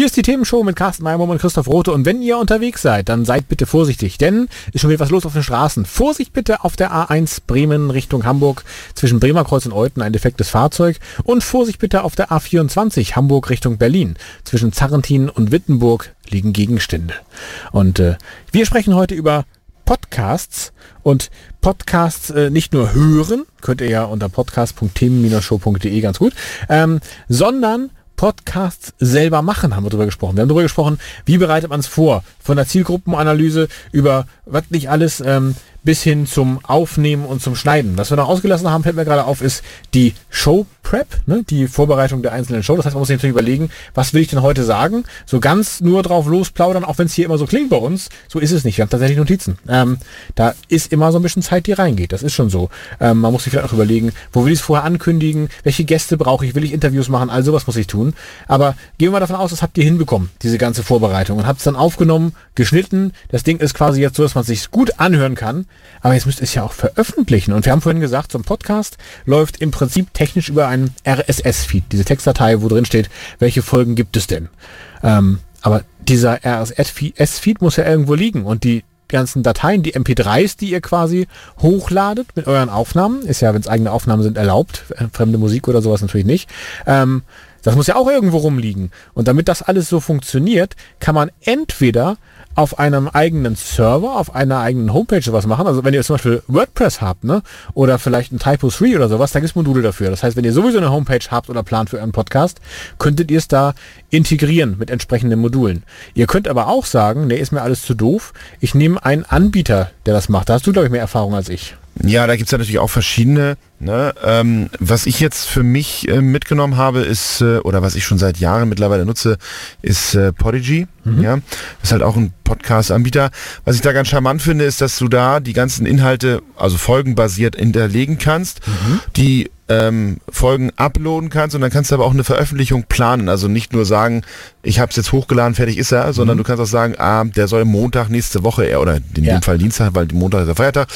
Hier ist die Themenshow mit Carsten Meiermann und Christoph Rote. Und wenn ihr unterwegs seid, dann seid bitte vorsichtig, denn ist schon wieder was los auf den Straßen. Vorsicht bitte auf der A1 Bremen Richtung Hamburg zwischen Bremerkreuz und Euten ein defektes Fahrzeug. Und Vorsicht bitte auf der A24 Hamburg Richtung Berlin. Zwischen Zarrentin und Wittenburg liegen Gegenstände. Und äh, wir sprechen heute über Podcasts und Podcasts äh, nicht nur hören, könnt ihr ja unter podcast.themen-show.de ganz gut, ähm, sondern Podcasts selber machen, haben wir darüber gesprochen. Wir haben darüber gesprochen, wie bereitet man es vor, von der Zielgruppenanalyse über was nicht alles ähm, bis hin zum Aufnehmen und zum Schneiden. Was wir noch ausgelassen haben, fällt mir gerade auf, ist die Show Prep, ne? die Vorbereitung der einzelnen Show. Das heißt, man muss sich natürlich überlegen, was will ich denn heute sagen? So ganz nur drauf losplaudern, auch wenn es hier immer so klingt bei uns, so ist es nicht. Wir haben tatsächlich Notizen. Ähm, da ist immer so ein bisschen Zeit, die reingeht. Das ist schon so. Ähm, man muss sich vielleicht auch überlegen, wo will ich es vorher ankündigen? Welche Gäste brauche ich? Will ich Interviews machen? All sowas muss ich tun. Aber gehen wir mal davon aus, das habt ihr hinbekommen, diese ganze Vorbereitung und habt es dann aufgenommen, geschnitten. Das Ding ist quasi jetzt so, dass man sich gut anhören kann. Aber jetzt müsst ihr es ja auch veröffentlichen. Und wir haben vorhin gesagt, so ein Podcast läuft im Prinzip technisch über einen RSS-Feed, diese Textdatei, wo drin steht, welche Folgen gibt es denn. Ähm, aber dieser RSS-Feed muss ja irgendwo liegen und die ganzen Dateien, die MP3s, die ihr quasi hochladet mit euren Aufnahmen, ist ja, wenn es eigene Aufnahmen sind, erlaubt, äh, fremde Musik oder sowas natürlich nicht. Ähm, das muss ja auch irgendwo rumliegen. Und damit das alles so funktioniert, kann man entweder auf einem eigenen Server, auf einer eigenen Homepage sowas machen. Also wenn ihr zum Beispiel WordPress habt, ne? Oder vielleicht ein Typo 3 oder sowas, da gibt es Module dafür. Das heißt, wenn ihr sowieso eine Homepage habt oder plant für euren Podcast, könntet ihr es da integrieren mit entsprechenden Modulen. Ihr könnt aber auch sagen, nee, ist mir alles zu doof. Ich nehme einen Anbieter, der das macht. Da hast du, glaube ich, mehr Erfahrung als ich. Ja, da gibt's ja natürlich auch verschiedene. Ne? Ähm, was ich jetzt für mich äh, mitgenommen habe, ist, äh, oder was ich schon seit Jahren mittlerweile nutze, ist äh, Podigy. Mhm. Ja? Das ist halt auch ein Podcast-Anbieter. Was ich da ganz charmant finde, ist, dass du da die ganzen Inhalte, also folgenbasiert hinterlegen kannst, mhm. die ähm, Folgen uploaden kannst und dann kannst du aber auch eine Veröffentlichung planen. Also nicht nur sagen, ich habe es jetzt hochgeladen, fertig ist er, sondern mhm. du kannst auch sagen, ah, der soll Montag nächste Woche, oder in ja. dem Fall Dienstag, weil Montag ist der Feiertag,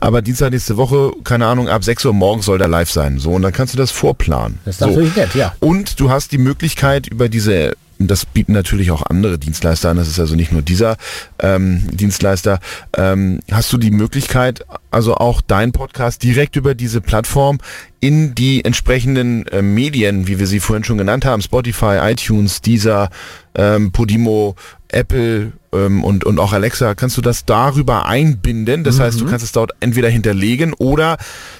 aber Dienstag nächste Woche, keine Ahnung, ab 6 Uhr morgens soll der live sein. So, und dann kannst du das vorplanen. Das ist so. natürlich nett, ja. Und du hast die Möglichkeit über diese das bieten natürlich auch andere Dienstleister an, das ist also nicht nur dieser ähm, Dienstleister, ähm, hast du die Möglichkeit, also auch deinen Podcast direkt über diese Plattform in die entsprechenden äh, Medien, wie wir sie vorhin schon genannt haben, Spotify, iTunes, Deezer, ähm, Podimo, Apple ähm, und, und auch Alexa, kannst du das darüber einbinden. Das mhm. heißt, du mhm. kannst es dort entweder hinterlegen oder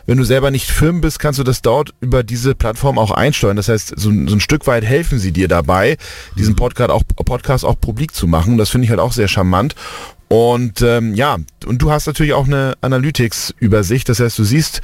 wenn du selber nicht Firmen bist, kannst du das dort über diese Plattform auch einsteuern. Das heißt, so, so ein Stück weit helfen sie dir dabei, diesen mhm. Podcast auch, Podcast auch publik zu machen. Das finde ich halt auch sehr charmant. Und ähm, ja, und du hast natürlich auch eine Analytics-Übersicht. Das heißt, du siehst,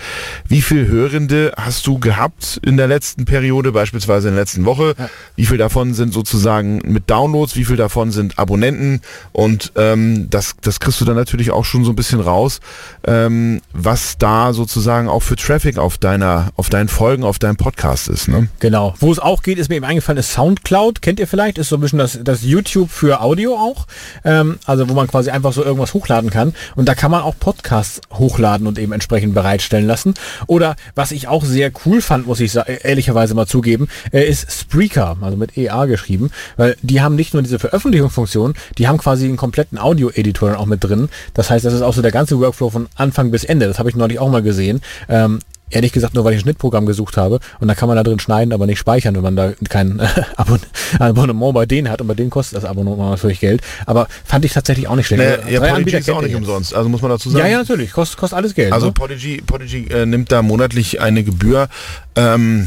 wie viel Hörende hast du gehabt in der letzten Periode, beispielsweise in der letzten Woche. Ja. Wie viel davon sind sozusagen mit Downloads, wie viel davon sind Abonnenten. Und ähm, das, das kriegst du dann natürlich auch schon so ein bisschen raus, ähm, was da sozusagen auch für Traffic auf deiner, auf deinen Folgen, auf deinem Podcast ist. Ne? Genau. Wo es auch geht, ist mir eben eingefallen, ist Soundcloud. Kennt ihr vielleicht? Ist so ein bisschen das, das YouTube für Audio auch. Ähm, also wo man quasi einfach so irgendwas hochladen kann. Und da kann man auch Podcasts hochladen und eben entsprechend bereitstellen lassen. Oder was ich auch sehr cool fand, muss ich ehrlicherweise mal zugeben, äh, ist Spreaker, also mit EA geschrieben, weil die haben nicht nur diese Veröffentlichungsfunktion, die haben quasi einen kompletten Audio-Editor auch mit drin. Das heißt, das ist auch so der ganze Workflow von Anfang bis Ende. Das habe ich neulich auch mal gesehen. Ähm, Ehrlich gesagt, nur weil ich ein Schnittprogramm gesucht habe. Und da kann man da drin schneiden, aber nicht speichern, wenn man da kein Abon Abonnement bei denen hat. Und bei denen kostet das Abonnement natürlich Geld. Aber fand ich tatsächlich auch nicht schlecht. Naja, ja, Drei Podigy ist auch nicht umsonst. Also muss man dazu sagen. Ja, ja, natürlich. Kostet, kostet alles Geld. Also ne? Podigy, Podigy äh, nimmt da monatlich eine Gebühr. Ähm,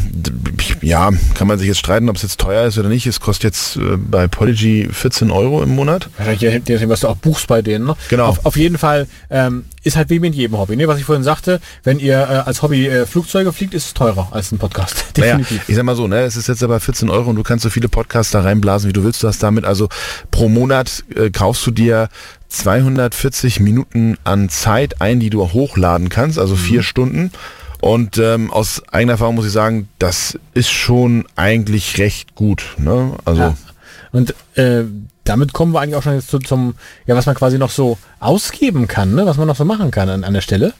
ja, kann man sich jetzt streiten, ob es jetzt teuer ist oder nicht. Es kostet jetzt äh, bei Podigy 14 Euro im Monat. Ja, was du auch buchst bei denen. Ne? Genau. Auf, auf jeden Fall ähm, ist halt wie mit jedem Hobby. Ne? Was ich vorhin sagte, wenn ihr äh, als Hobby äh, Flugzeuge fliegt, ist es teurer als ein Podcast. Naja, Definitiv. ich sag mal so, ne, es ist jetzt aber 14 Euro und du kannst so viele Podcasts da reinblasen, wie du willst. Du hast damit also pro Monat äh, kaufst du dir 240 Minuten an Zeit ein, die du hochladen kannst, also vier Stunden. Und ähm, aus eigener Erfahrung muss ich sagen, das ist schon eigentlich recht gut. Ne? Also Ja. Und äh, damit kommen wir eigentlich auch schon jetzt zu, zum, ja, was man quasi noch so ausgeben kann, ne? was man noch so machen kann an, an der Stelle.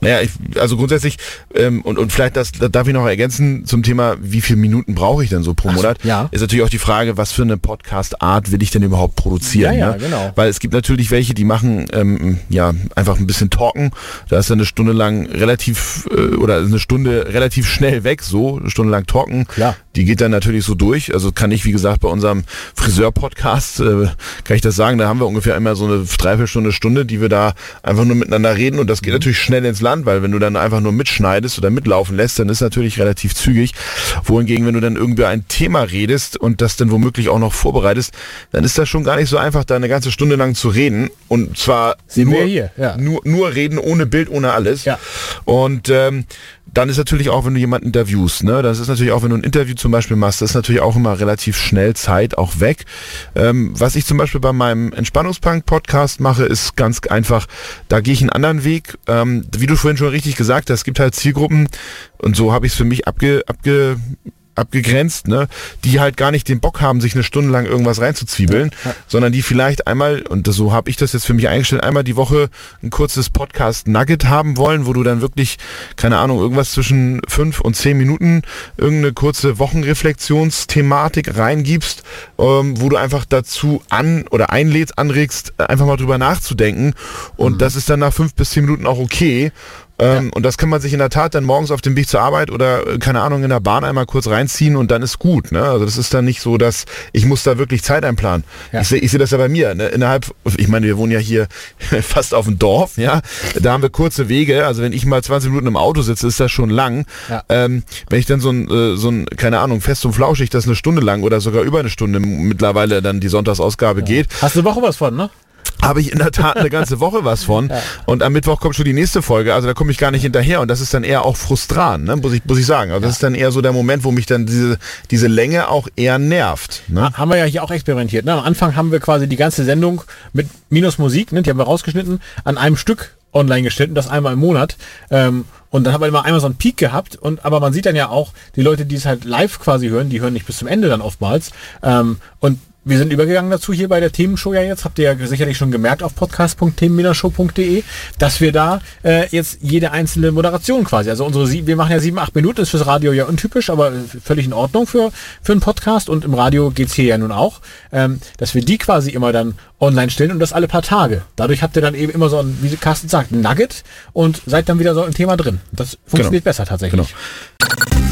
Naja, ich, also grundsätzlich, ähm, und, und vielleicht das, das darf ich noch ergänzen zum Thema, wie viele Minuten brauche ich denn so pro Ach Monat? ja. Ist natürlich auch die Frage, was für eine Podcast-Art will ich denn überhaupt produzieren? Ja, ja, ne? genau. Weil es gibt natürlich welche, die machen ähm, ja einfach ein bisschen talken. Da ist dann eine Stunde lang relativ äh, oder eine Stunde relativ schnell weg, so eine Stunde lang talken. Klar. Die geht dann natürlich so durch. Also kann ich, wie gesagt, bei unserem Friseur-Podcast, äh, kann ich das sagen, da haben wir ungefähr immer so eine Dreiviertelstunde, Stunde, die wir da einfach nur miteinander reden und das geht natürlich schnell ins Land, weil wenn du dann einfach nur mitschneidest oder mitlaufen lässt, dann ist natürlich relativ zügig. Wohingegen, wenn du dann irgendwie ein Thema redest und das dann womöglich auch noch vorbereitest, dann ist das schon gar nicht so einfach, da eine ganze Stunde lang zu reden und zwar nur, hier, ja. nur, nur reden, ohne Bild, ohne alles. Ja. Und ähm, dann ist natürlich auch, wenn du jemanden interviewst, ne, das ist natürlich auch, wenn du ein Interview zum Beispiel machst, das ist natürlich auch immer relativ schnell Zeit auch weg. Ähm, was ich zum Beispiel bei meinem Entspannungspunk-Podcast mache, ist ganz einfach, da gehe ich einen anderen Weg. Ähm, wie du vorhin schon richtig gesagt hast, es gibt halt Zielgruppen und so habe ich es für mich abge, abge abgegrenzt, ne, die halt gar nicht den Bock haben, sich eine Stunde lang irgendwas reinzuzwiebeln, sondern die vielleicht einmal, und so habe ich das jetzt für mich eingestellt, einmal die Woche ein kurzes Podcast-Nugget haben wollen, wo du dann wirklich, keine Ahnung, irgendwas zwischen fünf und zehn Minuten irgendeine kurze Wochenreflexionsthematik reingibst, ähm, wo du einfach dazu an oder einlädst, anregst, einfach mal drüber nachzudenken. Und das ist dann nach fünf bis zehn Minuten auch okay. Ähm, Und das kann man sich in der Tat dann morgens auf dem Weg zur Arbeit oder, äh, keine Ahnung, in der Bahn einmal kurz reinziehen und dann ist gut. Ne? Also das ist dann nicht so, dass ich muss da wirklich Zeit einplanen. Ja. Ich sehe ich seh das ja bei mir. Ne? Innerhalb, ich meine, wir wohnen ja hier fast auf dem Dorf, ja. Da haben wir kurze Wege. Also wenn ich mal 20 Minuten im Auto sitze, ist das schon lang. Ja. Ähm, wenn ich dann so ein, äh, so ein, keine Ahnung, fest und flauschig, das eine Stunde lang oder sogar über eine Stunde mittlerweile dann die Sonntagsausgabe geht, Hast du Woche was von, ne? Habe ich in der Tat eine ganze Woche was von. Und am Mittwoch kommt schon die nächste Folge. Also da komme ich gar nicht hinterher. Und das ist dann eher auch frustrant, ne? muss, ich, muss ich sagen. Also das ist dann eher so der Moment, wo mich dann diese, diese Länge auch eher nervt. Ne? Ha- Haben wir ja hier auch experimentiert. Ne? Am Anfang haben wir quasi die ganze Sendung mit Minus Musik, ne? die haben wir rausgeschnitten, an einem Stück online gestellt und das einmal im Monat. Ähm, und dann haben wir immer einmal so einen Peak gehabt. Und aber man sieht dann ja auch, die Leute, die es halt live quasi hören, die hören nicht bis zum Ende dann oftmals. Ähm, und wir sind übergegangen dazu hier bei der Themenshow ja jetzt, habt ihr ja sicherlich schon gemerkt auf podcast.themenmindershow.de, dass wir da äh, jetzt jede einzelne Moderation quasi, also unsere, sie- wir machen ja sieben, acht Minuten, ist fürs Radio ja untypisch, aber völlig in Ordnung für, für einen Podcast und im Radio geht's hier ja nun auch, ähm, dass wir die quasi immer dann online stellen und das alle paar Tage. Dadurch habt ihr dann eben immer so ein, wie Carsten sagt, Nugget und seid dann wieder so im Thema drin. Das funktioniert besser tatsächlich. Genau.